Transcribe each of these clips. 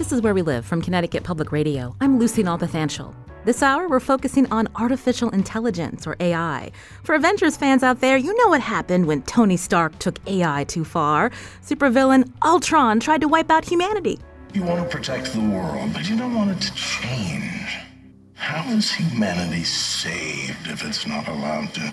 This is Where We Live from Connecticut Public Radio. I'm Lucy Nalpathanchel. This hour, we're focusing on artificial intelligence, or AI. For Avengers fans out there, you know what happened when Tony Stark took AI too far. Supervillain Ultron tried to wipe out humanity. You want to protect the world, but you don't want it to change. How is humanity saved if it's not allowed to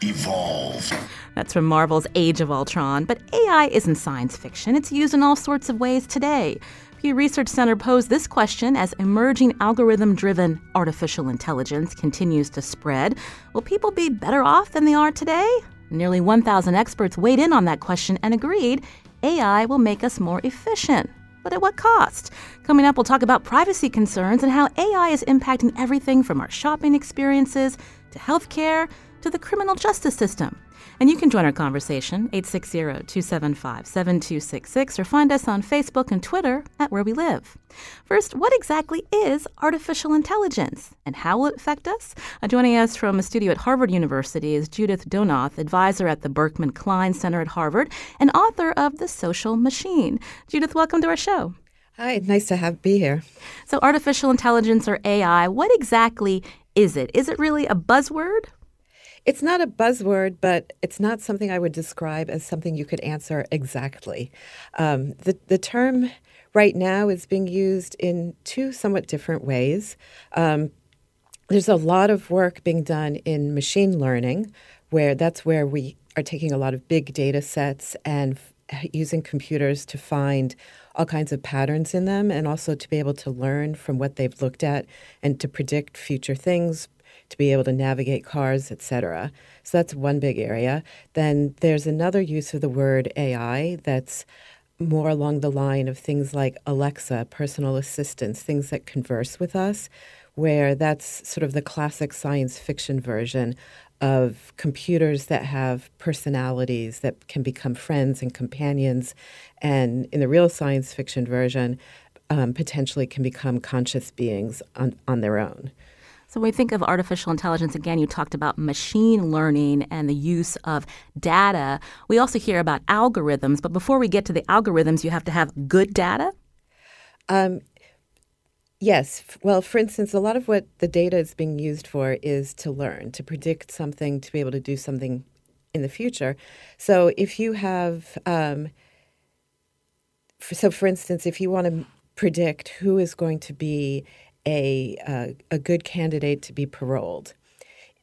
evolve? That's from Marvel's Age of Ultron. But AI isn't science fiction, it's used in all sorts of ways today. Pew Research Center posed this question as emerging algorithm driven artificial intelligence continues to spread. Will people be better off than they are today? Nearly 1,000 experts weighed in on that question and agreed AI will make us more efficient. But at what cost? Coming up, we'll talk about privacy concerns and how AI is impacting everything from our shopping experiences to healthcare to the criminal justice system. And you can join our conversation, 860-275-7266, or find us on Facebook and Twitter at Where We Live. First, what exactly is artificial intelligence, and how will it affect us? Uh, joining us from a studio at Harvard University is Judith Donath, advisor at the Berkman Klein Center at Harvard, and author of The Social Machine. Judith, welcome to our show. Hi, nice to have be here. So, artificial intelligence or AI, what exactly is it? Is it really a buzzword? It's not a buzzword, but it's not something I would describe as something you could answer exactly. Um, the, the term right now is being used in two somewhat different ways. Um, there's a lot of work being done in machine learning, where that's where we are taking a lot of big data sets and f- using computers to find all kinds of patterns in them and also to be able to learn from what they've looked at and to predict future things, to be able to navigate cars, etc. So that's one big area. Then there's another use of the word AI that's more along the line of things like Alexa, personal assistants, things that converse with us, where that's sort of the classic science fiction version of computers that have personalities that can become friends and companions. And in the real science fiction version, um, potentially can become conscious beings on, on their own. So, when we think of artificial intelligence, again, you talked about machine learning and the use of data. We also hear about algorithms, but before we get to the algorithms, you have to have good data? Um, yes. Well, for instance, a lot of what the data is being used for is to learn, to predict something, to be able to do something in the future. So, if you have, um, so for instance, if you want to predict who is going to be a, uh, a good candidate to be paroled,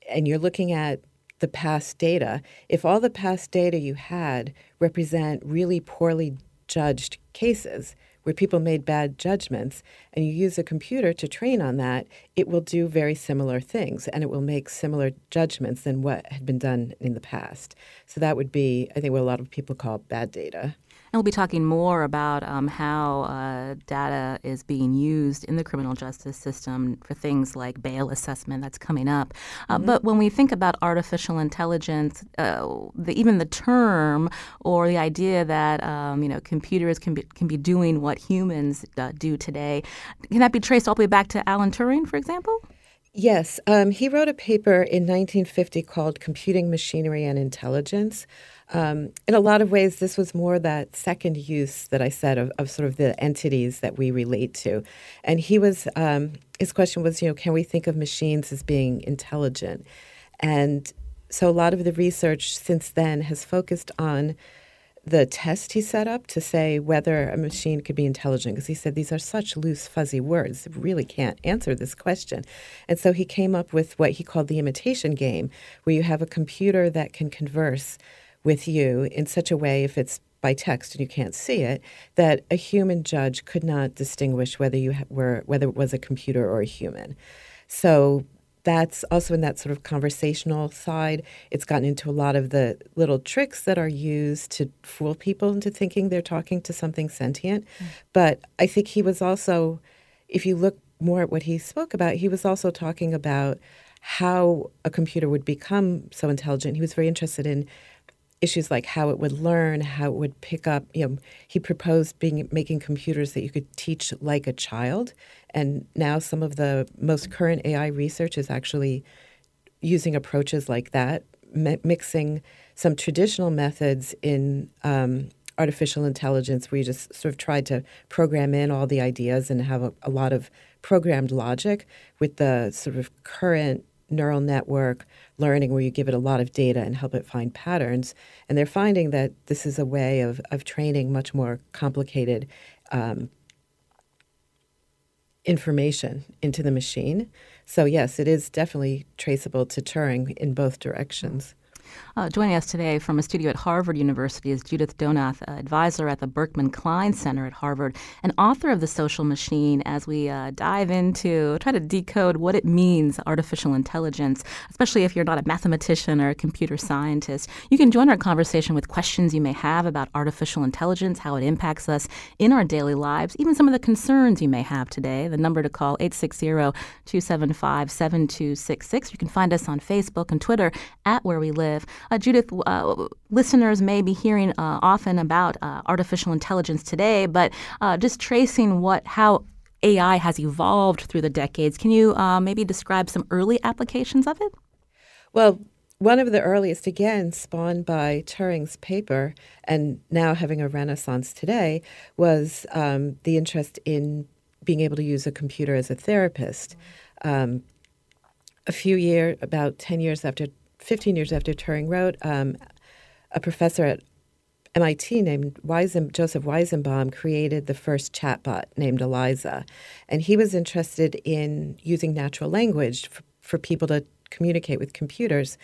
and you're looking at the past data, if all the past data you had represent really poorly judged cases where people made bad judgments, and you use a computer to train on that, it will do very similar things and it will make similar judgments than what had been done in the past. So that would be, I think, what a lot of people call bad data. And we'll be talking more about um, how uh, data is being used in the criminal justice system for things like bail assessment that's coming up. Uh, mm-hmm. But when we think about artificial intelligence, uh, the, even the term or the idea that um, you know computers can be can be doing what humans uh, do today, can that be traced all the way back to Alan Turing, for example? Yes, um, he wrote a paper in 1950 called "Computing Machinery and Intelligence." Um, in a lot of ways, this was more that second use that I said of, of sort of the entities that we relate to. And he was, um, his question was, you know, can we think of machines as being intelligent? And so a lot of the research since then has focused on the test he set up to say whether a machine could be intelligent because he said these are such loose fuzzy words really can't answer this question and so he came up with what he called the imitation game where you have a computer that can converse with you in such a way, if it's by text and you can't see it, that a human judge could not distinguish whether you were whether it was a computer or a human. So that's also in that sort of conversational side. It's gotten into a lot of the little tricks that are used to fool people into thinking they're talking to something sentient. Mm. But I think he was also if you look more at what he spoke about, he was also talking about how a computer would become so intelligent. He was very interested in issues like how it would learn, how it would pick up. You know, he proposed being making computers that you could teach like a child, and now some of the most current AI research is actually using approaches like that, mi- mixing some traditional methods in um, artificial intelligence, where you just sort of tried to program in all the ideas and have a, a lot of programmed logic, with the sort of current neural network learning where you give it a lot of data and help it find patterns. And they're finding that this is a way of, of training much more complicated um, information into the machine. So, yes, it is definitely traceable to Turing in both directions. Uh, joining us today from a studio at Harvard University is Judith Donath, uh, advisor at the Berkman Klein Center at Harvard, and author of The Social Machine, as we uh, dive into, try to decode what it means, artificial intelligence, especially if you're not a mathematician or a computer scientist. You can join our conversation with questions you may have about artificial intelligence, how it impacts us in our daily lives, even some of the concerns you may have today. The number to call, 860-275-7266. You can find us on Facebook and Twitter at Where We Live. Uh, Judith, uh, listeners may be hearing uh, often about uh, artificial intelligence today, but uh, just tracing what how AI has evolved through the decades, can you maybe describe some early applications of it? Well, one of the earliest, again, spawned by Turing's paper, and now having a renaissance today, was um, the interest in being able to use a computer as a therapist. Um, a few years, about 10 years after 15 years after Turing wrote, um, a professor at MIT named Weisen, Joseph Weizenbaum created the first chatbot named Eliza. And he was interested in using natural language for, for people to communicate with computers.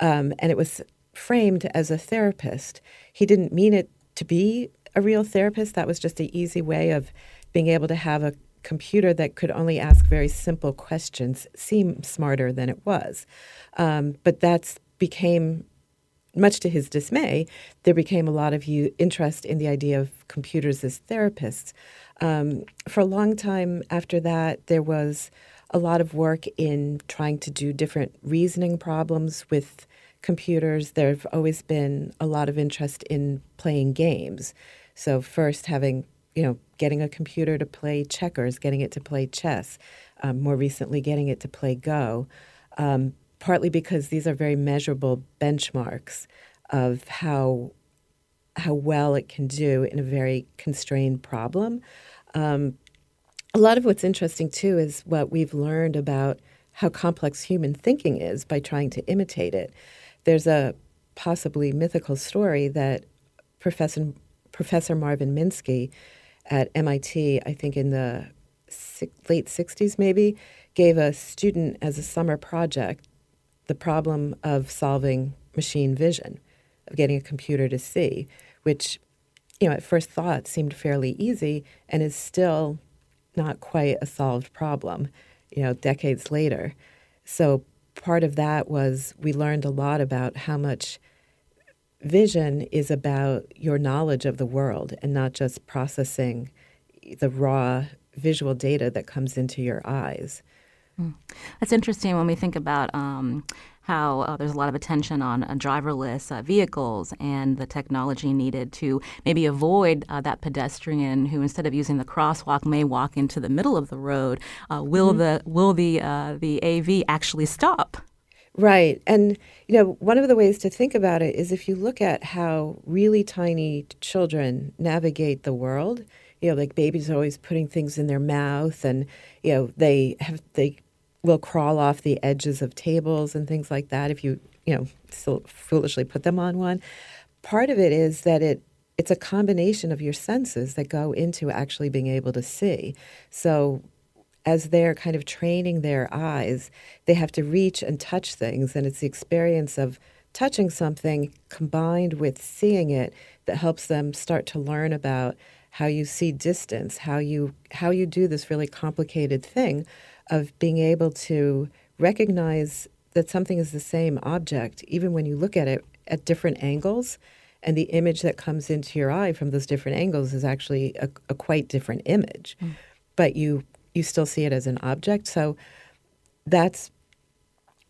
Um, and it was framed as a therapist. He didn't mean it to be a real therapist. That was just an easy way of being able to have a computer that could only ask very simple questions seem smarter than it was. Um, but that's became much to his dismay, there became a lot of interest in the idea of computers as therapists. Um, for a long time after that, there was a lot of work in trying to do different reasoning problems with computers. There have always been a lot of interest in playing games. So, first having you know, getting a computer to play checkers, getting it to play chess, um, more recently, getting it to play Go, um, partly because these are very measurable benchmarks of how how well it can do in a very constrained problem. Um, a lot of what's interesting too is what we've learned about how complex human thinking is by trying to imitate it. There's a possibly mythical story that Professor Professor Marvin Minsky at MIT, I think in the late 60s maybe, gave a student as a summer project the problem of solving machine vision, of getting a computer to see, which, you know, at first thought seemed fairly easy and is still not quite a solved problem, you know, decades later. So part of that was we learned a lot about how much vision is about your knowledge of the world and not just processing the raw visual data that comes into your eyes. Mm. That's interesting when we think about um, how uh, there's a lot of attention on uh, driverless uh, vehicles and the technology needed to maybe avoid uh, that pedestrian who, instead of using the crosswalk, may walk into the middle of the road. Uh, will mm-hmm. the will the uh, the AV actually stop? Right. And, you know, one of the ways to think about it is if you look at how really tiny children navigate the world, you know, like babies are always putting things in their mouth and, you know, they have, they will crawl off the edges of tables and things like that if you, you know, still foolishly put them on one. Part of it is that it, it's a combination of your senses that go into actually being able to see. So as they're kind of training their eyes, they have to reach and touch things. And it's the experience of touching something combined with seeing it that helps them start to learn about how you see distance, how you how you do this really complicated thing of being able to recognize that something is the same object even when you look at it at different angles and the image that comes into your eye from those different angles is actually a, a quite different image. Mm. But you you still see it as an object. So that's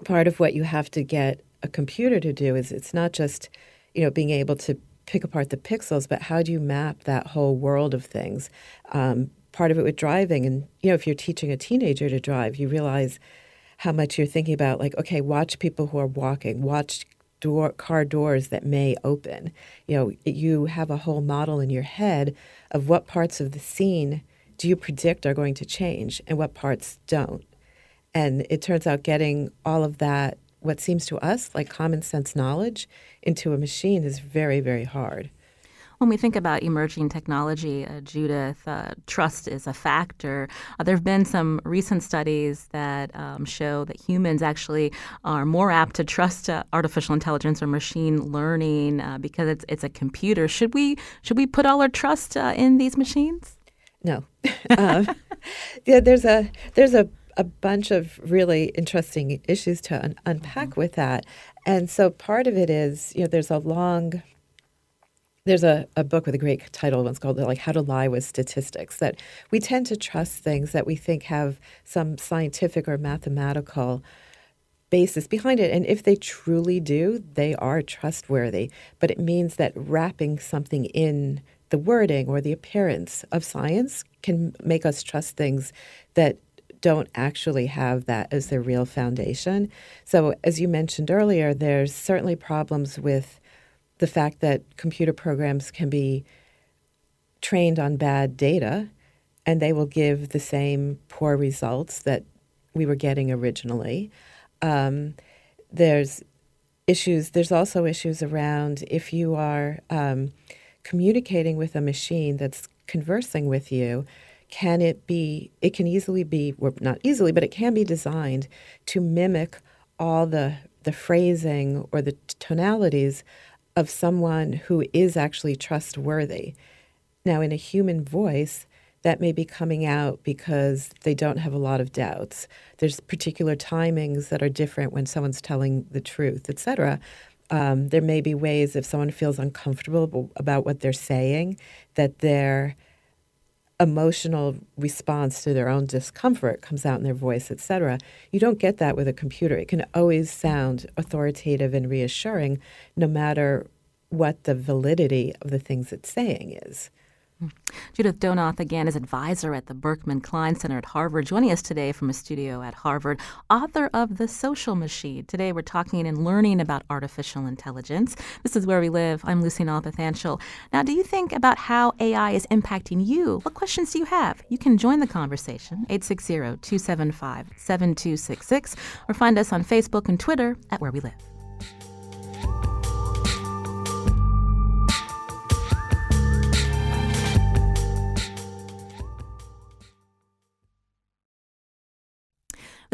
part of what you have to get a computer to do is it's not just, you know, being able to pick apart the pixels, but how do you map that whole world of things? Um, part of it with driving, and you know, if you're teaching a teenager to drive, you realize how much you're thinking about, like, okay, watch people who are walking, watch door, car doors that may open. You know, you have a whole model in your head of what parts of the scene do you predict are going to change and what parts don't. And it turns out getting all of that, what seems to us like common sense knowledge, into a machine is very, very hard. When we think about emerging technology, uh, Judith, uh, trust is a factor. Uh, there have been some recent studies that um, show that humans actually are more apt to trust uh, artificial intelligence or machine learning uh, because it's it's a computer. Should we should we put all our trust uh, in these machines? No. yeah, there's a there's a a bunch of really interesting issues to un- unpack mm-hmm. with that. And so part of it is, you know, there's a long there's a, a book with a great title it's called like how to lie with statistics that we tend to trust things that we think have some scientific or mathematical basis behind it and if they truly do they are trustworthy but it means that wrapping something in the wording or the appearance of science can make us trust things that don't actually have that as their real foundation. So, as you mentioned earlier, there's certainly problems with the fact that computer programs can be trained on bad data and they will give the same poor results that we were getting originally. Um, there's issues, there's also issues around if you are um, communicating with a machine that's conversing with you can it be it can easily be not easily but it can be designed to mimic all the the phrasing or the tonalities of someone who is actually trustworthy. Now in a human voice that may be coming out because they don't have a lot of doubts. There's particular timings that are different when someone's telling the truth etc um, there may be ways if someone feels uncomfortable about what they're saying that they're emotional response to their own discomfort comes out in their voice, etc. You don't get that with a computer. It can always sound authoritative and reassuring no matter what the validity of the things it's saying is. Judith Donath, again, is advisor at the Berkman Klein Center at Harvard, joining us today from a studio at Harvard, author of The Social Machine. Today we're talking and learning about artificial intelligence. This is Where We Live. I'm Lucy Nalpathanchel. Now, do you think about how AI is impacting you? What questions do you have? You can join the conversation, 860-275-7266, or find us on Facebook and Twitter at Where We Live.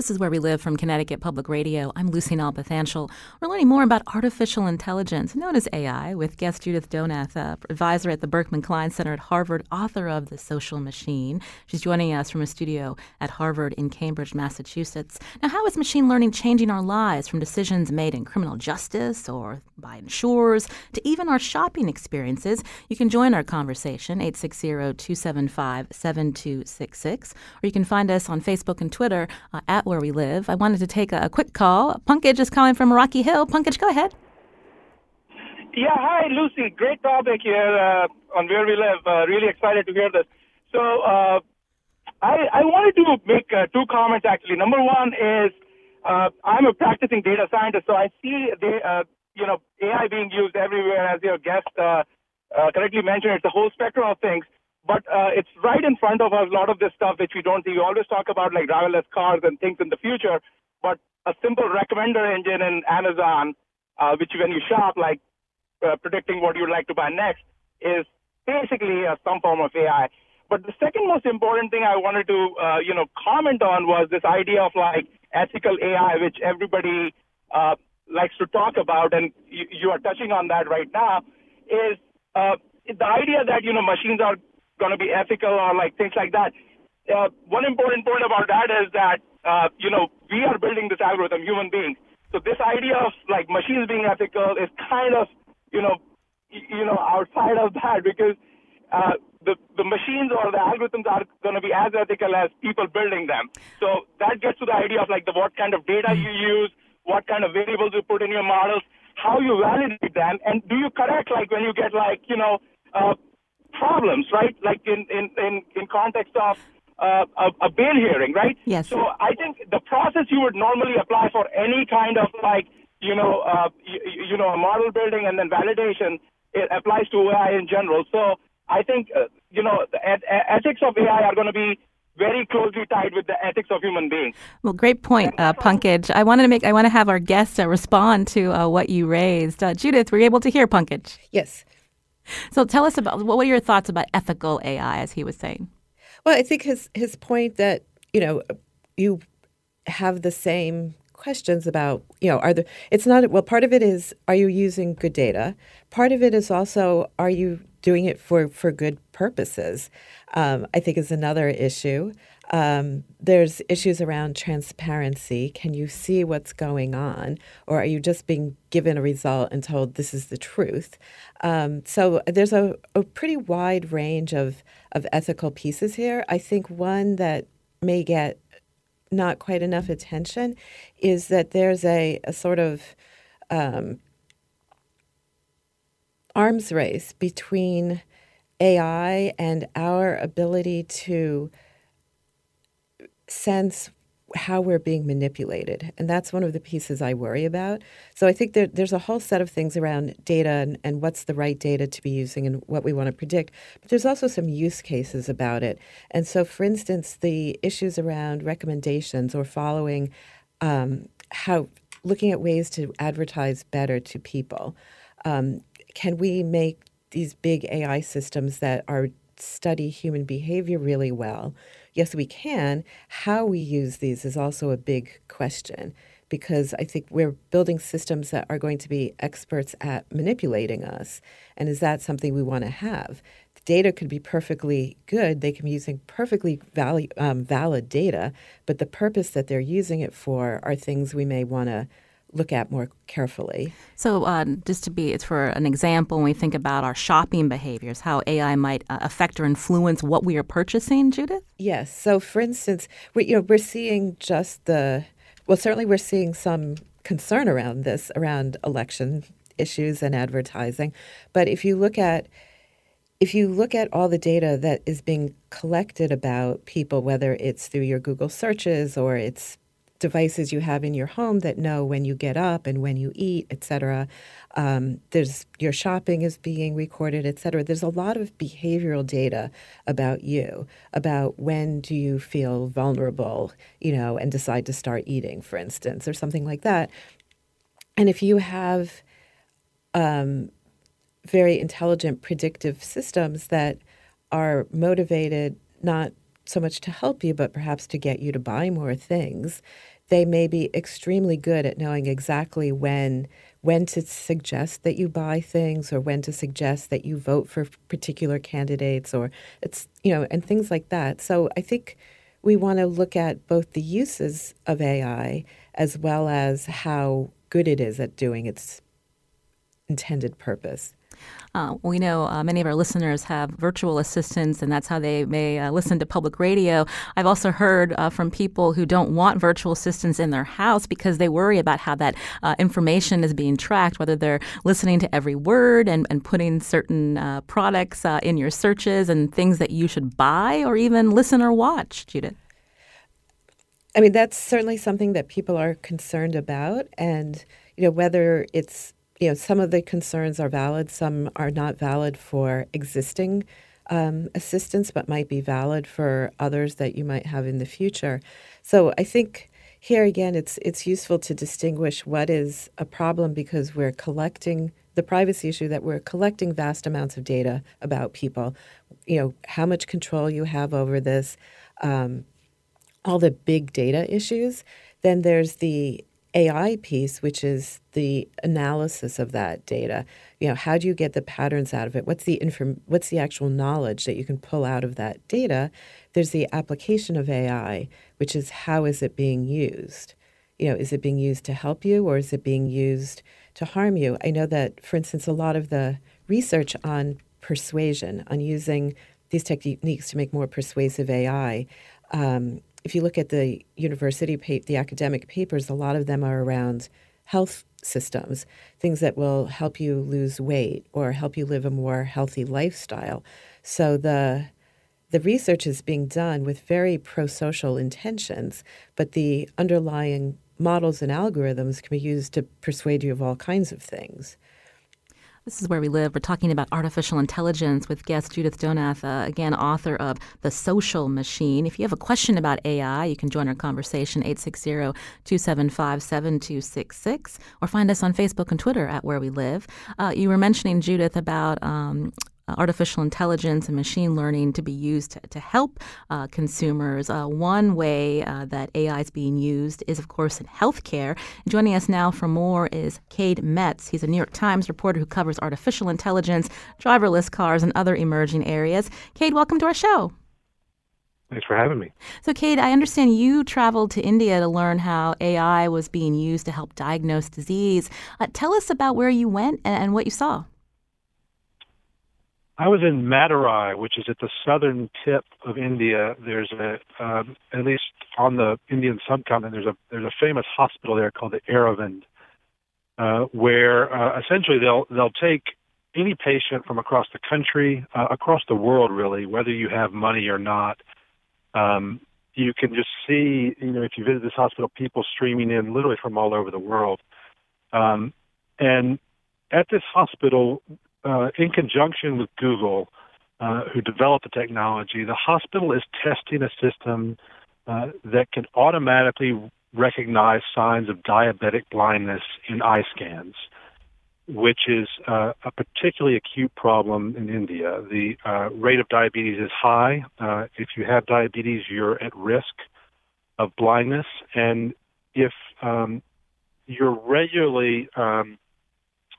This is Where We Live from Connecticut Public Radio. I'm Lucy Nalpathanchel. We're learning more about artificial intelligence, known as AI, with guest Judith Donath, uh, advisor at the Berkman Klein Center at Harvard, author of The Social Machine. She's joining us from a studio at Harvard in Cambridge, Massachusetts. Now, how is machine learning changing our lives from decisions made in criminal justice or by insurers to even our shopping experiences? You can join our conversation, 860 275 7266, or you can find us on Facebook and Twitter uh, at where we live. I wanted to take a, a quick call. Pankaj is calling from Rocky Hill. Pankaj, go ahead. Yeah, hi, Lucy. Great topic here uh, on where we live. Uh, really excited to hear this. So, uh, I, I wanted to make uh, two comments actually. Number one is uh, I'm a practicing data scientist, so I see the uh, you know AI being used everywhere, as your guest correctly mentioned. It's a whole spectrum of things but uh, it's right in front of us. A lot of this stuff which we don't see. We always talk about like driverless cars and things in the future, but a simple recommender engine in Amazon, uh, which when you shop, like uh, predicting what you'd like to buy next, is basically uh, some form of AI. But the second most important thing I wanted to, uh, you know, comment on was this idea of like ethical AI, which everybody uh, likes to talk about, and you, you are touching on that right now. Is uh, the idea that you know machines are going to be ethical or like things like that. Uh, one important point about that is that uh, you know we are building this algorithm, human beings. So this idea of like machines being ethical is kind of you know you know outside of that because uh, the the machines or the algorithms are going to be as ethical as people building them. So that gets to the idea of like the what kind of data you use, what kind of variables you put in your models, how you validate them, and do you correct like when you get like you know uh, problems, right? Like in in in, in context of uh, a, a bail hearing, right? Yes. So I think the process you would normally apply for any kind of like you know uh, you, you know a model building and then validation it applies to AI in general. So I think uh, you know the eth- ethics of AI are going to be very closely tied with the ethics of human beings. Well, great point, uh, Pankaj. I wanted to make. I want to have our guests uh, respond to uh, what you raised. Uh, Judith, were you able to hear Pankaj? Yes. So tell us about what are your thoughts about ethical AI, as he was saying. Well, I think his his point that you know you have the same questions about you know are the it's not well part of it is are you using good data? Part of it is also are you doing it for for good purposes? Um, i think is another issue um, there's issues around transparency. Can you see what's going on? Or are you just being given a result and told this is the truth? Um, so there's a, a pretty wide range of of ethical pieces here. I think one that may get not quite enough attention is that there's a, a sort of um, arms race between AI and our ability to sense how we're being manipulated. And that's one of the pieces I worry about. So I think there, there's a whole set of things around data and, and what's the right data to be using and what we want to predict. But there's also some use cases about it. And so, for instance, the issues around recommendations or following um, how looking at ways to advertise better to people. Um, can we make these big AI systems that are study human behavior really well? Yes, we can. How we use these is also a big question because I think we're building systems that are going to be experts at manipulating us. And is that something we want to have? The data could be perfectly good. They can be using perfectly value, um, valid data, but the purpose that they're using it for are things we may want to look at more carefully. So, uh, just to be, it's for an example, when we think about our shopping behaviors, how AI might uh, affect or influence what we are purchasing, Judith? Yes. So, for instance, we, you know, we're seeing just the, well, certainly we're seeing some concern around this, around election issues and advertising. But if you look at if you look at all the data that is being collected about people, whether it's through your Google searches or it's devices you have in your home that know when you get up and when you eat, et cetera. Um, there's your shopping is being recorded, et cetera. There's a lot of behavioral data about you, about when do you feel vulnerable, you know, and decide to start eating, for instance, or something like that. And if you have um, very intelligent predictive systems that are motivated not so much to help you, but perhaps to get you to buy more things, they may be extremely good at knowing exactly when when to suggest that you buy things or when to suggest that you vote for particular candidates or it's you know and things like that. So I think we want to look at both the uses of AI as well as how good it is at doing its intended purpose. Uh, we know uh, many of our listeners have virtual assistants, and that's how they may uh, listen to public radio. I've also heard uh, from people who don't want virtual assistants in their house because they worry about how that uh, information is being tracked, whether they're listening to every word and, and putting certain uh, products in your searches and things that you should buy or even listen or watch, Judith. I mean, that's certainly something that people are concerned about. And, you know, whether it's you know, some of the concerns are valid, some are not valid for existing um, assistants, but might be valid for others that you might have in the future. So I think here again, it's it's useful to distinguish what is a problem because we're collecting the privacy issue that we're collecting vast amounts of data about people. You know, how much control you have over this, um, all the big data issues. Then there's the AI piece, which is the analysis of that data. You know, how do you get the patterns out of it? What's the inform- What's the actual knowledge that you can pull out of that data? There's the application of AI, which is how is it being used? You know, is it being used to help you or is it being used to harm you? I know that, for instance, a lot of the research on persuasion, on using these techniques to make more persuasive AI. Um, if you look at the university, pa- the academic papers, a lot of them are around health systems, things that will help you lose weight or help you live a more healthy lifestyle. So the the research is being done with very pro-social intentions, but the underlying models and algorithms can be used to persuade you of all kinds of things. This is where we live. We're talking about artificial intelligence with guest Judith Donath, uh, again, author of The Social Machine. If you have a question about AI, you can join our conversation 860 275 7266 or find us on Facebook and Twitter at Where We Live. Uh, you were mentioning, Judith, about um, artificial intelligence and machine learning to be used to, to help uh, consumers. Uh, one way uh, that AI is being used is, of course, in healthcare. Joining us now for more is Cade Metz. He's a New York Times reporter who covers artificial intelligence, driverless cars, and other emerging areas. Cade, welcome to our show. Thanks for having me. So, Cade, I understand you traveled to India to learn how AI was being used to help diagnose disease. Uh, tell us about where you went and, and what you saw. I was in Madurai, which is at the southern tip of India. There's a, um, at least on the Indian subcontinent, there's a there's a famous hospital there called the Aravind, uh, where uh, essentially they'll they'll take any patient from across the country, uh, across the world, really, whether you have money or not. Um, you can just see, you know, if you visit this hospital, people streaming in literally from all over the world. Um, and at this hospital, uh, in conjunction with Google, uh, who developed the technology, the hospital is testing a system uh, that can automatically recognize signs of diabetic blindness in eye scans, which is uh, a particularly acute problem in India. The uh, rate of diabetes is high. Uh, if you have diabetes, you're at risk of blindness, and if um, you're regularly um,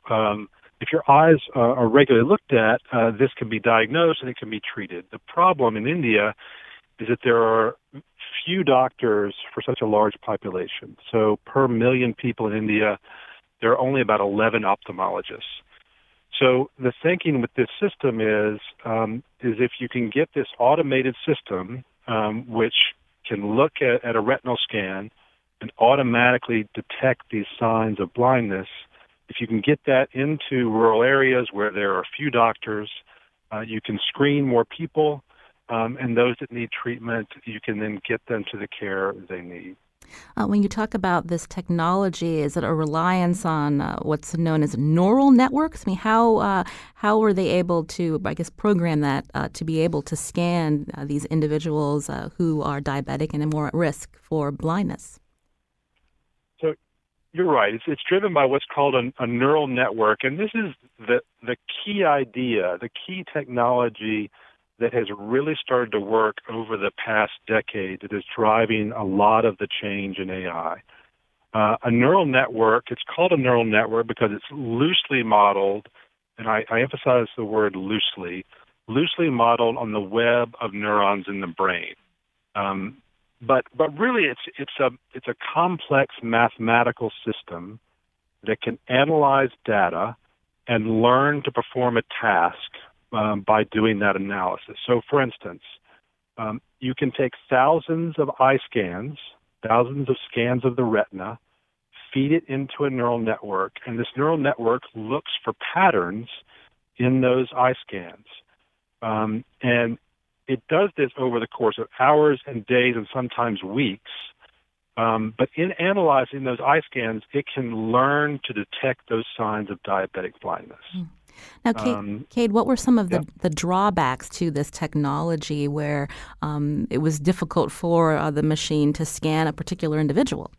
um, if your eyes uh, are regularly looked at, uh, this can be diagnosed and it can be treated. The problem in India is that there are few doctors for such a large population. So per million people in India, there are only about 11 ophthalmologists. So the thinking with this system is um, is if you can get this automated system, um, which can look at, at a retinal scan and automatically detect these signs of blindness, if you can get that into rural areas where there are few doctors, uh, you can screen more people, um, and those that need treatment, you can then get them to the care they need. Uh, when you talk about this technology, is it a reliance on uh, what's known as neural networks? I mean, how uh, how were they able to, I guess, program that uh, to be able to scan uh, these individuals who are diabetic and are more at risk for blindness? You're right. It's, it's driven by what's called a, a neural network, and this is the the key idea, the key technology that has really started to work over the past decade that is driving a lot of the change in AI. Uh, a neural network, it's called a neural network because it's loosely modeled, and I, I emphasize the word loosely, loosely modeled on the web of neurons in the brain. Um, but but really it's it's a it's a complex mathematical system that can analyze data and learn to perform a task um, by doing that analysis. So, for instance, um, you can take thousands of eye scans, thousands of scans of the retina, feed it into a neural network, and this neural network looks for patterns in those eye scans. Um, and it does this over the course of hours and days and sometimes weeks. Um, but in analyzing those eye scans, it can learn to detect those signs of diabetic blindness. Hmm. Now, Cade, um, Cade, what were some of the, yeah. the drawbacks to this technology where um, it was difficult for uh, the machine to scan a particular individual?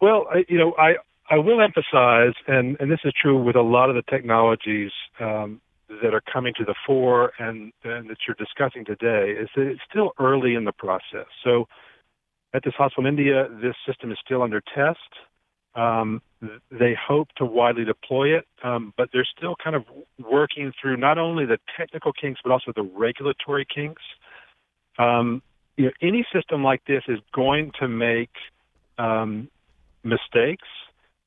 Well, I, you know, I, I will emphasize, and, and this is true with a lot of the technologies um, that are coming to the fore and, and that you're discussing today is that it's still early in the process. So at this hospital in India, this system is still under test. Um, they hope to widely deploy it, um, but they're still kind of working through not only the technical kinks but also the regulatory kinks. Um, you know, any system like this is going to make um, mistakes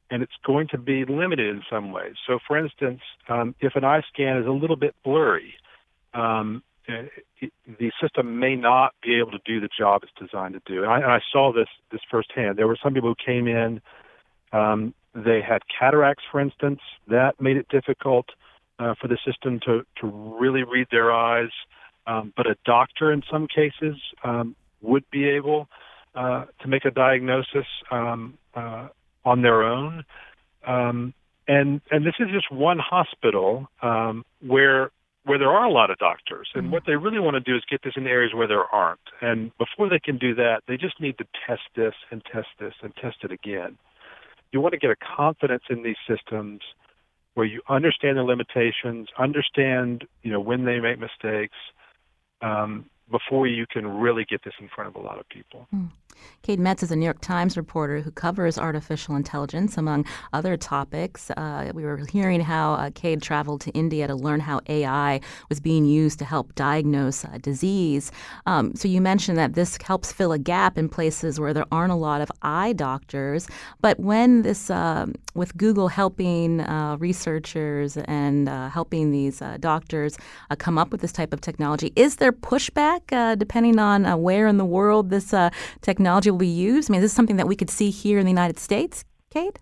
and it's going to be limited in some ways. So, for instance, um, if an eye scan is a little bit blurry, um, the system may not be able to do the job it's designed to do. And I, and I saw this this firsthand. There were some people who came in. Um, they had cataracts, for instance. That made it difficult uh, for the system to to really read their eyes. Um, but a doctor, in some cases, um, would be able uh, to make a diagnosis um, uh, on their own. Um, and and this is just one hospital um, where where there are a lot of doctors, and what they really want to do is get this in areas where there aren't. And before they can do that, they just need to test this and test this and test it again. You want to get a confidence in these systems where you understand the limitations, understand you know when they make mistakes, um, before you can really get this in front of a lot of people. Mm. Cade Metz is a New York Times reporter who covers artificial intelligence, among other topics. Uh, we were hearing how uh, Cade traveled to India to learn how AI was being used to help diagnose uh, disease. Um, so you mentioned that this helps fill a gap in places where there aren't a lot of eye doctors. But when this, um, with Google helping uh, researchers and uh, helping these uh, doctors come up with this type of technology, is there pushback depending on where in the world this technology technology will be used? I mean, is this something that we could see here in the United States, Cade?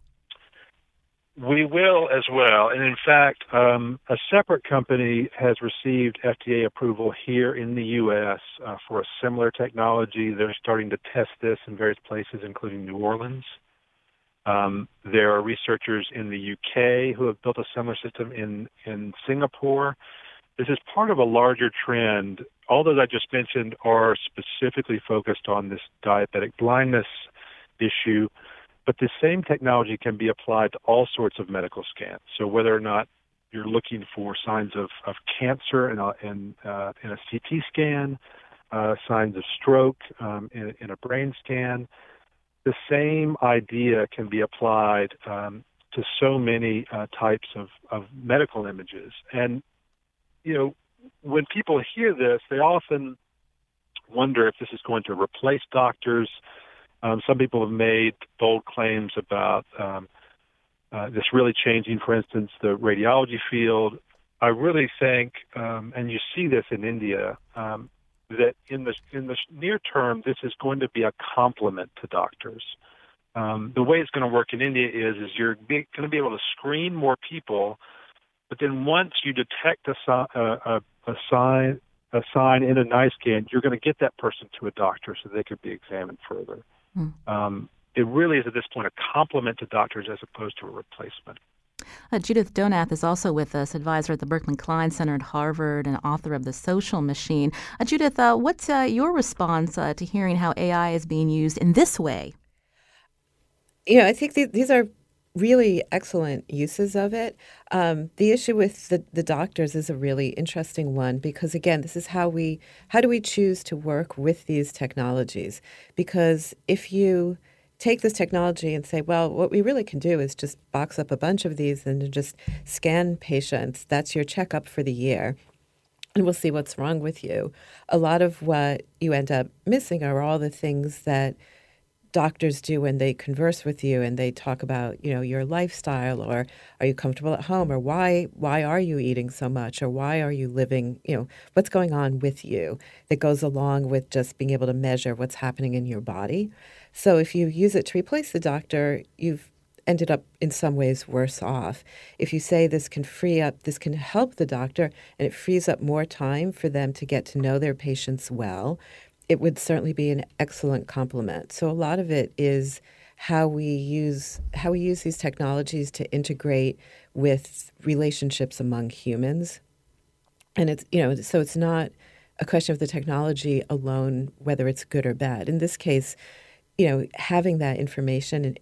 We will as well. And in fact, um, a separate company has received FDA approval here in the U.S. Uh, for a similar technology. They're starting to test this in various places, including New Orleans. Um, there are researchers in the UK who have built a similar system in, in Singapore. This is part of a larger trend. All those I just mentioned are specifically focused on this diabetic blindness issue, but the same technology can be applied to all sorts of medical scans. So whether or not you're looking for signs of, of cancer in a, in, uh, in a CT scan, uh, signs of stroke um, in, in, a brain scan, the same idea can be applied um, to so many uh, types of, of medical images. And you know, when people hear this, they often wonder if this is going to replace doctors. Um, some people have made bold claims about um, uh, this really changing, for instance, the radiology field. I really think, um, and you see this in India, um, that in the in the near term, this is going to be a complement to doctors. Um, the way it's going to work in India is is you're going to be able to screen more people but then once you detect a, a, a sign a sign in an eye scan, you're going to get that person to a doctor so they could be examined further. Mm. Um, it really is at this point a complement to doctors as opposed to a replacement. Uh, Judith Donath is also with us, advisor at the Berkman Klein Center at Harvard and author of The Social Machine. Uh, Judith, uh, what's uh, your response uh, to hearing how AI is being used in this way? You know, I think th- these are really excellent uses of it. Um, the issue with the, the doctors is a really interesting one because again, this is how we how do we choose to work with these technologies? Because if you take this technology and say, well, what we really can do is just box up a bunch of these and just scan patients. That's your checkup for the year. And we'll see what's wrong with you. A lot of what you end up missing are all the things that doctors do when they converse with you and they talk about you know your lifestyle or are you comfortable at home or why why are you eating so much or why are you living you know what's going on with you that goes along with just being able to measure what's happening in your body. So if you use it to replace the doctor you've ended up in some ways worse off. If you say this can free up this can help the doctor and it frees up more time for them to get to know their patients well it would certainly be an excellent complement. So a lot of it is how we use how we use these technologies to integrate with relationships among humans. And it's you know so it's not a question of the technology alone whether it's good or bad. In this case, you know, having that information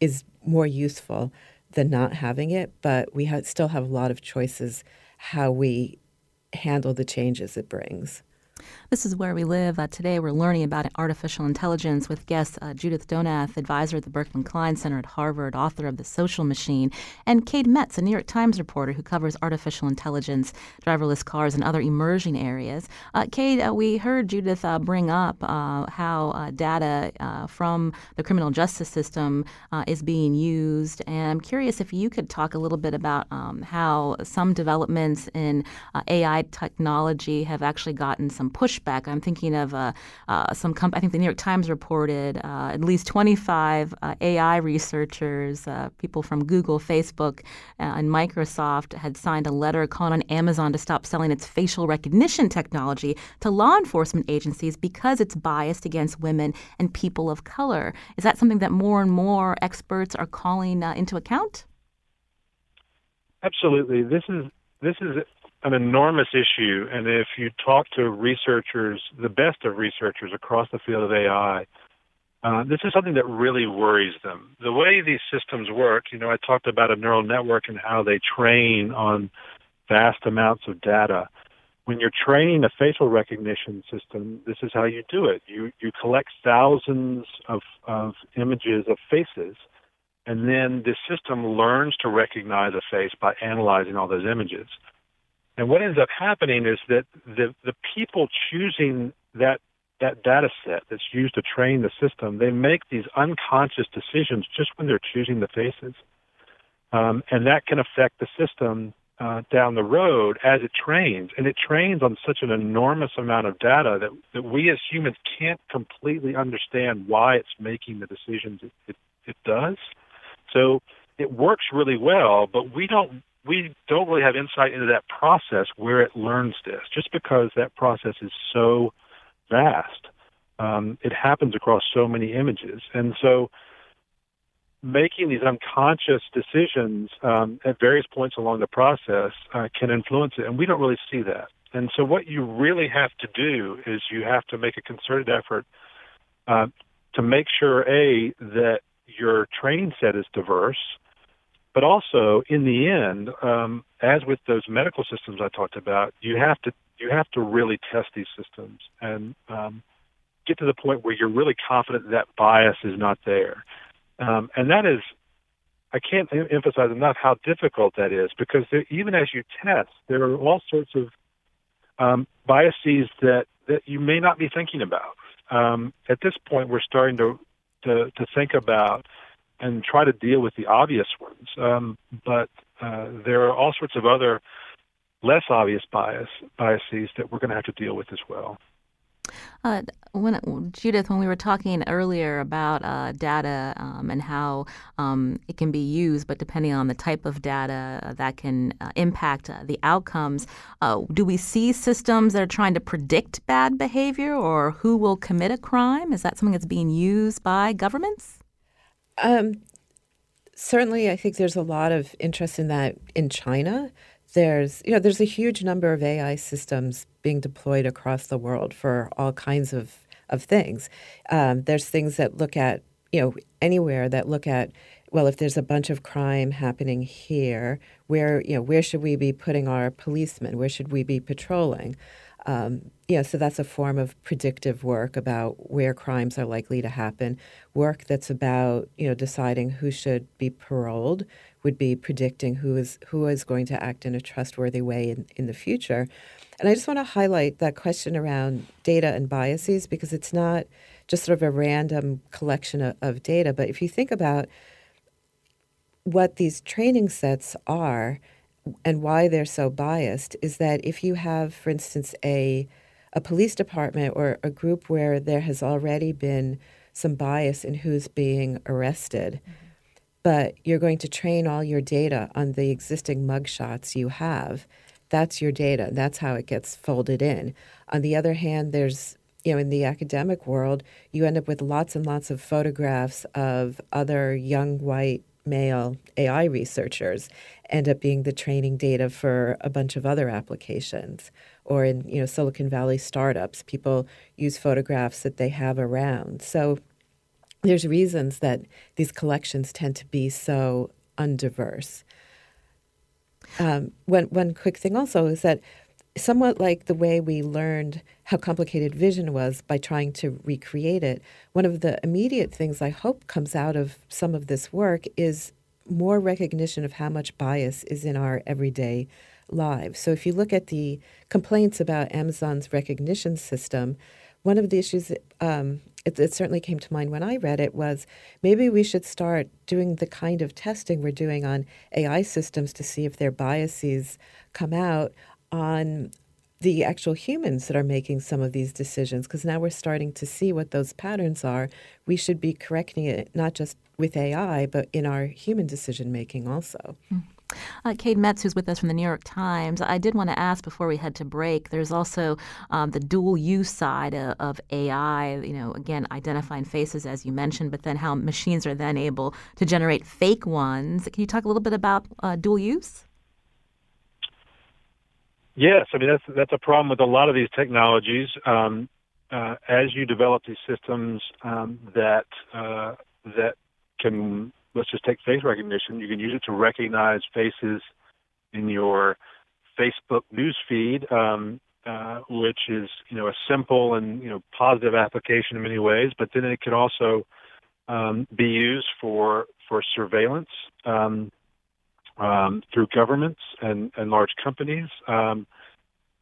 is more useful than not having it, but we ha- still have a lot of choices how we handle the changes it brings. This is Where We Live. Uh, today we're learning about artificial intelligence with guests uh, Judith Donath, advisor at the Berkman Klein Center at Harvard, author of The Social Machine, and Cade Metz, a New York Times reporter who covers artificial intelligence, driverless cars, and other emerging areas. Uh, Cade, uh, we heard Judith uh, bring up uh, how data from the criminal justice system is being used, and I'm curious if you could talk a little bit about um, how some developments in AI technology have actually gotten some pushback. I'm thinking of uh, uh, some. Comp- I think the New York Times reported uh, at least 25 uh, AI researchers, uh, people from Google, Facebook, and Microsoft, had signed a letter calling on Amazon to stop selling its facial recognition technology to law enforcement agencies because it's biased against women and people of color. Is that something that more and more experts are calling into account? Absolutely. This is this is an enormous issue. And if you talk to researchers, the best of researchers across the field of AI, uh, this is something that really worries them. The way these systems work, you know, I talked about a neural network and how they train on vast amounts of data. When you're training a facial recognition system, this is how you do it. You you collect thousands of, of images of faces, and then the system learns to recognize a face by analyzing all those images. And what ends up happening is that the, the people choosing that that data set that's used to train the system, they make these unconscious decisions just when they're choosing the faces. Um, and that can affect the system uh, down the road as it trains. And it trains on such an enormous amount of data that, that we as humans can't completely understand why it's making the decisions it, it, it does. So it works really well, but we don't we don't really have insight into that process where it learns this, just because that process is so vast. Um, it happens across so many images, and so making these unconscious decisions um, at various points along the process uh, can influence it, and we don't really see that. And so, what you really have to do is you have to make a concerted effort uh, to make sure a that your training set is diverse but also, in the end, um, as with those medical systems I talked about, you have to you have to really test these systems and um, get to the point where you're really confident that bias is not there. Um, and that is, I can't emphasize enough how difficult that is because there, even as you test, there are all sorts of um, biases that that you may not be thinking about. Um, at this point, we're starting to to, to think about and try to deal with the obvious ones. Um, but uh, there are all sorts of other less obvious bias biases that we're going to have to deal with as well. Uh, when Judith, when we were talking earlier about uh, data um, and how um, it can be used, but depending on the type of data, uh, that can uh, impact uh, the outcomes. Do we see systems that are trying to predict bad behavior or who will commit a crime? Is that something that's being used by governments? Um, certainly, I think there's a lot of interest in that in China. There's you know there's a huge number of AI systems being deployed across the world for all kinds of of things. Um, there's things that look at you know anywhere that look at well if there's a bunch of crime happening here where you know where should we be putting our policemen where should we be patrolling um, yeah, so that's a form of predictive work about where crimes are likely to happen. Work that's about you know deciding who should be paroled would be predicting who is who is going to act in a trustworthy way in, in the future. And I just want to highlight that question around data and biases because it's not just sort of a random collection of, of data, but if you think about what these training sets are and why they're so biased is that if you have, for instance, a a police department or a group where there has already been some bias in who's being arrested, mm-hmm. but you're going to train all your data on the existing mugshots you have. That's your data. That's how it gets folded in. On the other hand, there's you know, in the academic world, you end up with lots and lots of photographs of other young white male AI researchers end up being the training data for a bunch of other applications. Or in you know Silicon Valley startups, people use photographs that they have around. So there's reasons that these collections tend to be so undiverse. Um, one one quick thing also is that somewhat like the way we learned how complicated vision was by trying to recreate it. One of the immediate things I hope comes out of some of this work is more recognition of how much bias is in our everyday lives. So if you look at the complaints about Amazon's recognition system, one of the issues um, it, it, certainly came to mind when I read it was maybe we should start doing the kind of testing we're doing on AI systems to see if their biases come out on the actual humans that are making some of these decisions because now we're starting to see what those patterns are. We should be correcting it not just with AI, but in our human decision making also. Mm. Uh, Cade Metz, who's with us from the New York Times, I did want to ask before we head to break. There's also um, the dual use side of, of, AI. You know, again, identifying faces as you mentioned, but then how machines are then able to generate fake ones. Can you talk a little bit about uh, dual use? Yes, I mean that's that's a problem with a lot of these technologies. Um, uh, as you develop these systems um, that uh, that can let's just take face recognition. You can use it to recognize faces in your Facebook news feed, um, uh, which is you know a simple and you know positive application in many ways. But then it can also um, be used for for surveillance. Um, um, through governments and, and large companies. Um,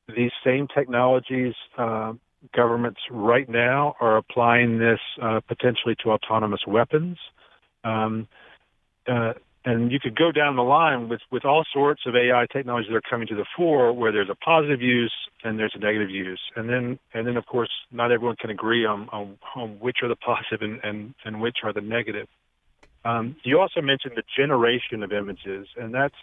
these same technologies, uh, governments right now are applying this uh, potentially to autonomous weapons. Um, uh, and you could go down the line with, with all sorts of AI technologies that are coming to the fore, where there's a positive use and there's a negative use, and then and then of course not everyone can agree on on, on which are the positive and, and, and which are the negative. Um, you also mentioned the generation of images, and that's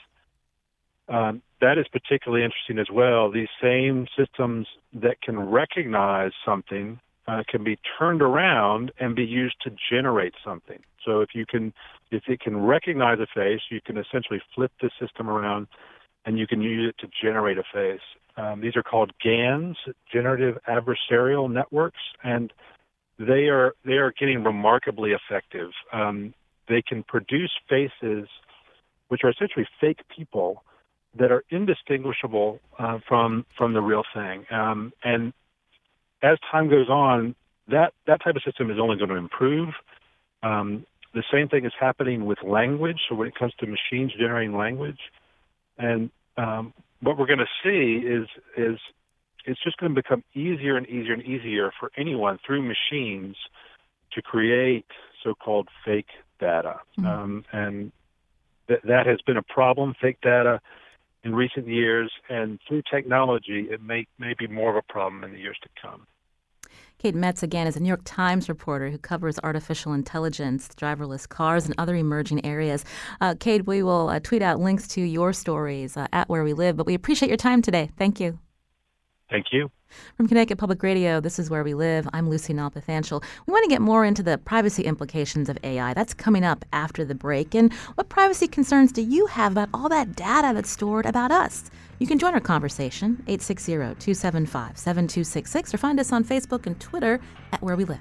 um, that is particularly interesting as well. These same systems that can recognize something uh, can be turned around and be used to generate something. So if you can, if it can recognize a face, you can essentially flip the system around, and you can use it to generate a face. Um, these are called GANs, generative adversarial networks, and they are they are getting remarkably effective. Um, they can produce faces which are essentially fake people that are indistinguishable uh, from from the real thing. Um, and as time goes on, that that type of system is only going to improve. Um, the same thing is happening with language. So when it comes to machines generating language, and um, what we're going to see is is it's just going to become easier and easier and easier for anyone through machines to create so-called fake data, mm-hmm. um, and th- that has been a problem. Fake data in recent years, and through technology, it may, may be more of a problem in the years to come. Cade Metz, again, is a New York Times reporter who covers artificial intelligence, driverless cars, and other emerging areas. Uh, Cade, we will uh, tweet out links to your stories uh, at Where We Live, but we appreciate your time today. Thank you. Thank you. From Connecticut Public Radio, this is Where We Live. I'm Lucy Nalpathanchil. We want to get more into the privacy implications of AI. That's coming up after the break. And what privacy concerns do you have about all that data that's stored about us? You can join our conversation, 860-275-7266, or find us on Facebook and Twitter at Where We Live.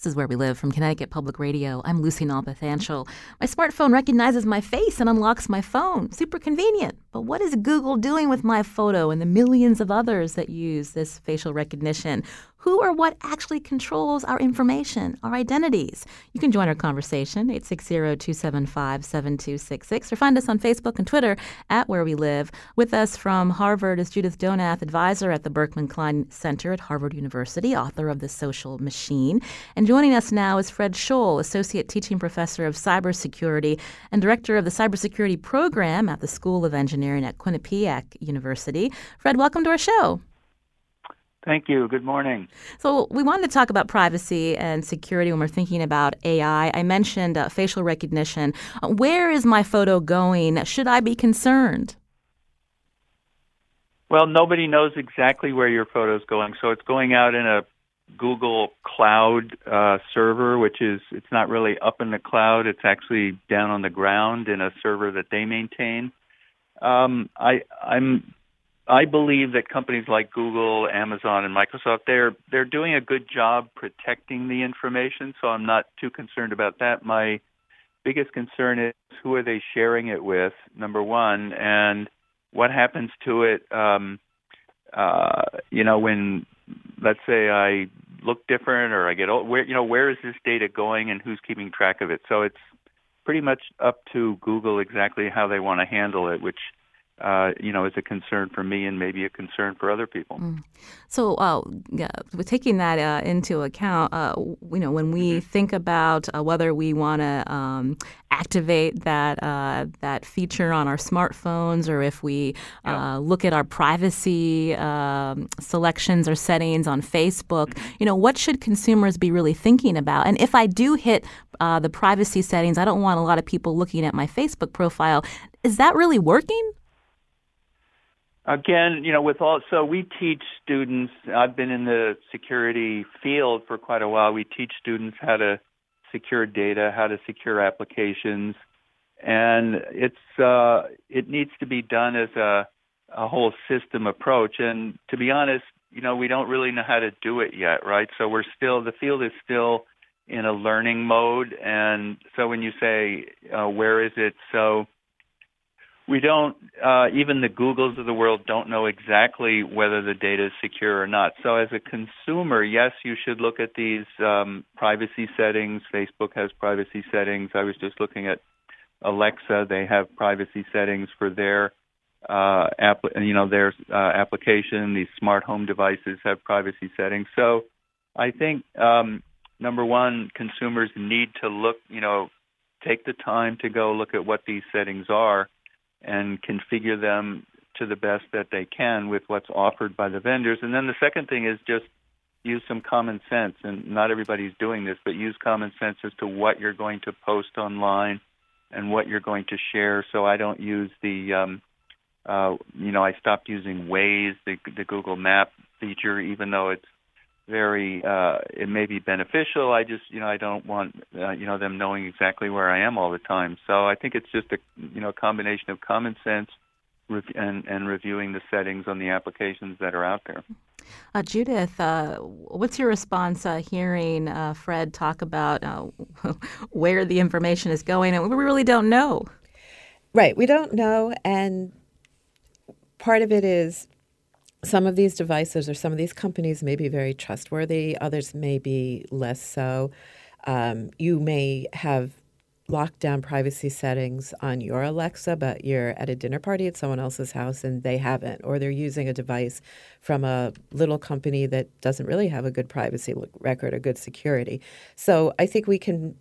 This is Where We Live from Connecticut Public Radio. I'm Lucy Nalpathanchil. My smartphone recognizes my face and unlocks my phone. Super convenient. But what is Google doing with my photo and the millions of others that use this facial recognition? Who or what actually controls our information, our identities. You can join our conversation, 860-275-7266, or find us on Facebook and Twitter at Where We Live. With us from Harvard is Judith Donath, advisor at the Berkman Klein Center at Harvard University, author of The Social Machine. And joining us now is Fred Scholl, associate teaching professor of cybersecurity and director of the cybersecurity program at the School of Engineering at Quinnipiac University. Fred, welcome to our show. Thank you. Good morning. So, we wanted to talk about privacy and security when we're thinking about AI. I mentioned uh, facial recognition. Where is my photo going? Should I be concerned? Well, nobody knows exactly where your photo is going. So, it's going out in a Google Cloud uh, server, which is it's not really up in the cloud. It's actually down on the ground in a server that they maintain. Um, I, I'm I believe that companies like Google, Amazon, and Microsoft they're they're doing a good job protecting the information. So I'm not too concerned about that. My biggest concern is who are they sharing it with? Number one, and what happens to it? Um, uh, you know, when let's say I look different or I get old, where you know where is this data going and who's keeping track of it? So it's pretty much up to Google exactly how they want to handle it, which uh, you know, is a concern for me and maybe a concern for other people. Mm. So, uh, yeah, with taking that uh, into account, uh, you know, when we mm-hmm. think about uh, whether we want to um, activate that uh, that feature on our smartphones, or if we yeah. look at our privacy um, selections or settings on Facebook, mm-hmm. you know, what should consumers be really thinking about? And if I do hit the privacy settings, I don't want a lot of people looking at my Facebook profile. Is that really working? Again, you know, with all, so we teach students, I've been in the security field for quite a while. We teach students how to secure data, how to secure applications, and it's, uh, it needs to be done as a, a whole system approach. And to be honest, you know, we don't really know how to do it yet, right? So we're still, the field is still in a learning mode. And so when you say, uh, where is it? So, we don't uh, even the googles of the world don't know exactly whether the data is secure or not. So as a consumer yes you should look at these um, privacy settings. Facebook has privacy settings. I was just looking at alexa. They have privacy settings for their uh, app, you know their uh, application. These smart home devices have privacy settings. So i think um, number one consumers need to look you know take the time to go look at what these settings are and configure them to the best that they can with what's offered by the vendors. And then the second thing is just use some common sense. And not everybody's doing this, but use common sense as to what you're going to post online and what you're going to share. So I don't use the, um, uh, you know, I stopped using Waze, the, the Google Map feature, even though it's very uh it may be beneficial i just you know i don't want uh, you know them knowing exactly where i am all the time so i think it's just a you know combination of common sense and and reviewing the settings on the applications that are out there uh, Judith, uh, what's your response uh, hearing uh, Fred talk about uh, where the information is going? And we really don't know. Right, we don't know. And part of it is some of these devices or some of these companies may be very trustworthy, others may be less so. Um, you may have locked down privacy settings on your Alexa, but you're at a dinner party at someone else's house and they haven't, or they're using a device from a little company that doesn't really have a good privacy record or good security. So I think we can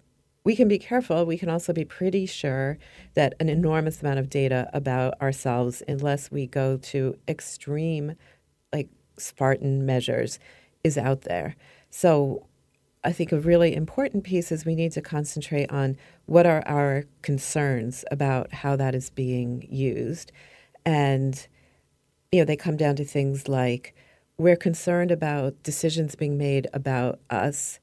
we can be careful. We can also be pretty sure that an enormous amount of data about ourselves, unless we go to extreme, like Spartan measures, is out there. So I think a really important piece is we need to concentrate on what are our concerns about how that is being used. And, you know, they come down to things like we're concerned about decisions being made about us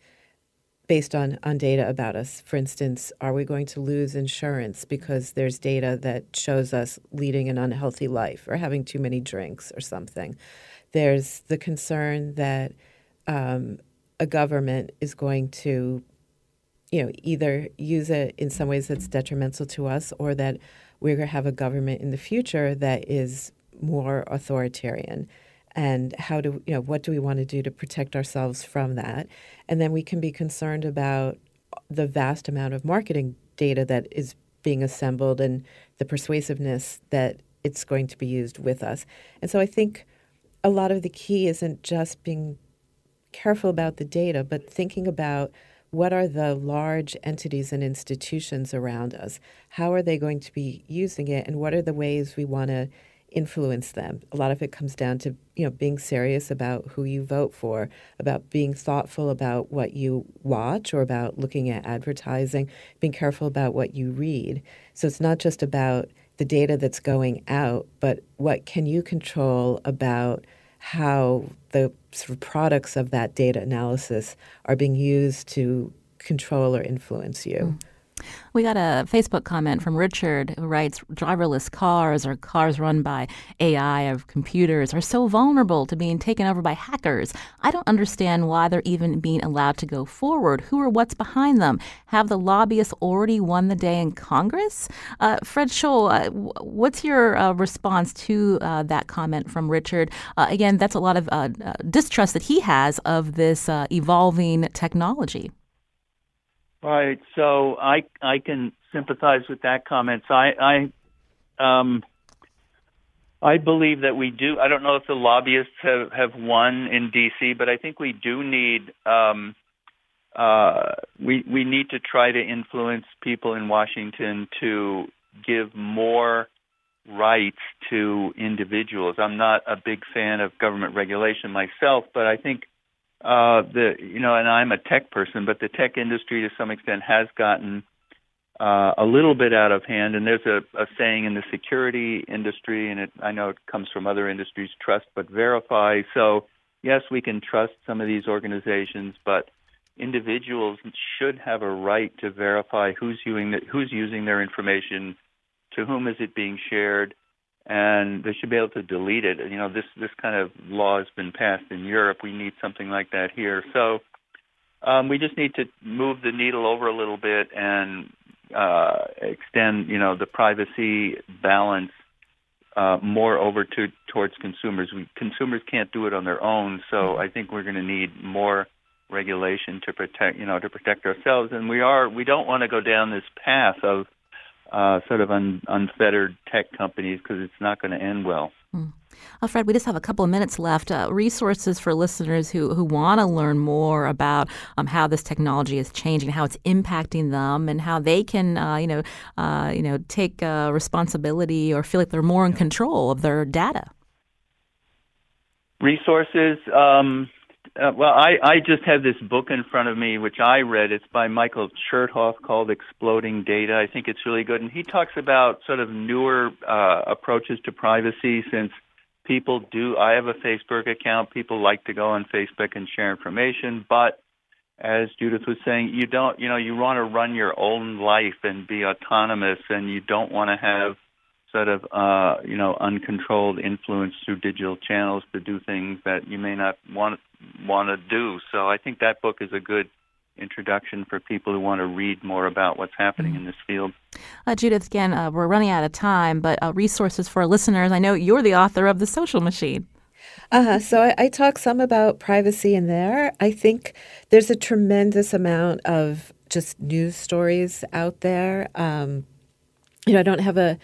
based on, on data about us. For instance, are we going to lose insurance because there's data that shows us leading an unhealthy life or having too many drinks or something? There's the concern that um, a government is going to, you know, either use it in some ways that's detrimental to us or that we're going to have a government in the future that is more authoritarian and how do you know what do we want to do to protect ourselves from that? And then we can be concerned about the vast amount of marketing data that is being assembled and the persuasiveness that it's going to be used with us. And so i think a lot of the key isn't just being careful about the data but thinking about what are the large entities and institutions around us? How are they going to be using it? And what are the ways we want to influence them. A lot of it comes down to you know being serious about who you vote for, about being thoughtful about what you watch or about looking at advertising, being careful about what you read. So it's not just about the data that's going out, but what can you control about how the sort of products of that data analysis are being used to control or influence you. Mm. We got a Facebook comment from Richard who writes driverless cars or cars run by AI or computers are so vulnerable to being taken over by hackers. I don't understand why they're even being allowed to go forward. Who or what's behind them? Have the lobbyists already won the day in Congress? Uh, Fred Scholl, uh, what's your uh, response to uh, that comment from Richard? Uh, again, that's a lot of uh, distrust that he has of this evolving technology. Right. So I I can sympathize with that comment. So I I um I believe that we do. I don't know if the lobbyists have have won in D.C., but I think we do need um uh we we need to try to influence people in Washington to give more rights to individuals. I'm not a big fan of government regulation myself, but I think uh, the you know, and I'm a tech person, but the tech industry to some extent has gotten uh, a little bit out of hand. And there's a, a saying in the security industry, and it, I know it comes from other industries: trust but verify. So yes, we can trust some of these organizations, but individuals should have a right to verify who's using the, who's using their information, to whom is it being shared, and they should be able to delete it. You know, this this kind of law has been passed in Europe. We need something like that here. So um, we just need to move the needle over a little bit and uh, extend, you know, the privacy balance uh, more over to towards consumers. We, consumers can't do it on their own, so I think we're going to need more regulation to protect, you know, to protect ourselves. And we are we don't want to go down this path of uh, sort of un, unfettered tech companies because it's not going to end well. Mm. Uh, Fred, we just have a couple of minutes left. Uh, resources for listeners who, who want to learn more about um, how this technology is changing, how it's impacting them, and how they can, uh, you know, uh, you know, take uh, responsibility or feel like they're more in control of their data. Resources. Um, uh, well, I, I just have this book in front of me, which I read. It's by Michael Chertoff called Exploding Data. I think it's really good. And he talks about sort of newer uh, approaches to privacy since people do. I have a Facebook account. People like to go on Facebook and share information. But as Judith was saying, you don't, you know, you want to run your own life and be autonomous and you don't want to have sort of uh, you know uncontrolled influence through digital channels to do things that you may not want want to do. So I think that book is a good introduction for people who want to read more about what's happening mm-hmm. in this field. Uh, Judith, again, uh, we're running out of time, but uh, resources for our listeners. I know you're the author of The Social Machine. Uh-huh. so I, I, talk some about privacy in there. I think there's a tremendous amount of just news stories out there. Um, you know, I don't have a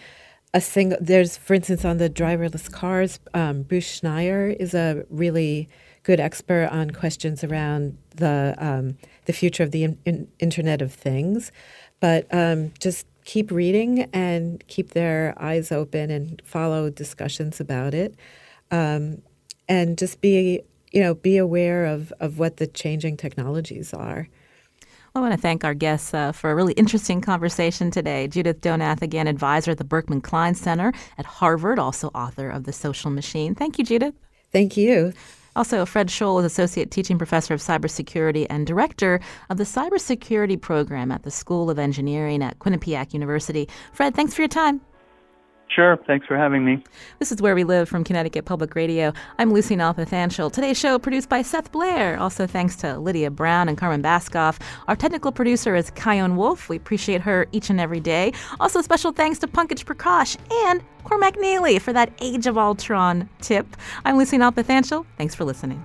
a single. There's, for instance, on the driverless cars, um, Bruce Schneier is a really good expert on questions around the um, the future of the in, in Internet of Things. But um, just keep reading and keep their eyes open and follow discussions about it, um, and just be you know be aware of of what the changing technologies are. I want to thank our guests uh, for a really interesting conversation today. Judith Donath, again, advisor at the Berkman Klein Center at Harvard, also author of The Social Machine. Thank you, Judith. Thank you. Also, Fred Scholl is Associate Teaching Professor of Cybersecurity and Director of the Cybersecurity Program at the School of Engineering at Quinnipiac University. Fred, thanks for your time. Sure. Thanks for having me. This is Where We Live from Connecticut Public Radio. I'm Lucy Nalpathanchil. Today's show produced by Seth Blair. Also thanks to Lydia Brown and Carmen Baskauf. Our technical producer is Kyone Wolf. We appreciate her each and every day. Also special thanks to Pankaj Prakash and Cormac Neely for that Age of Ultron tip. I'm Lucy Nalpathanchil. Thanks for listening.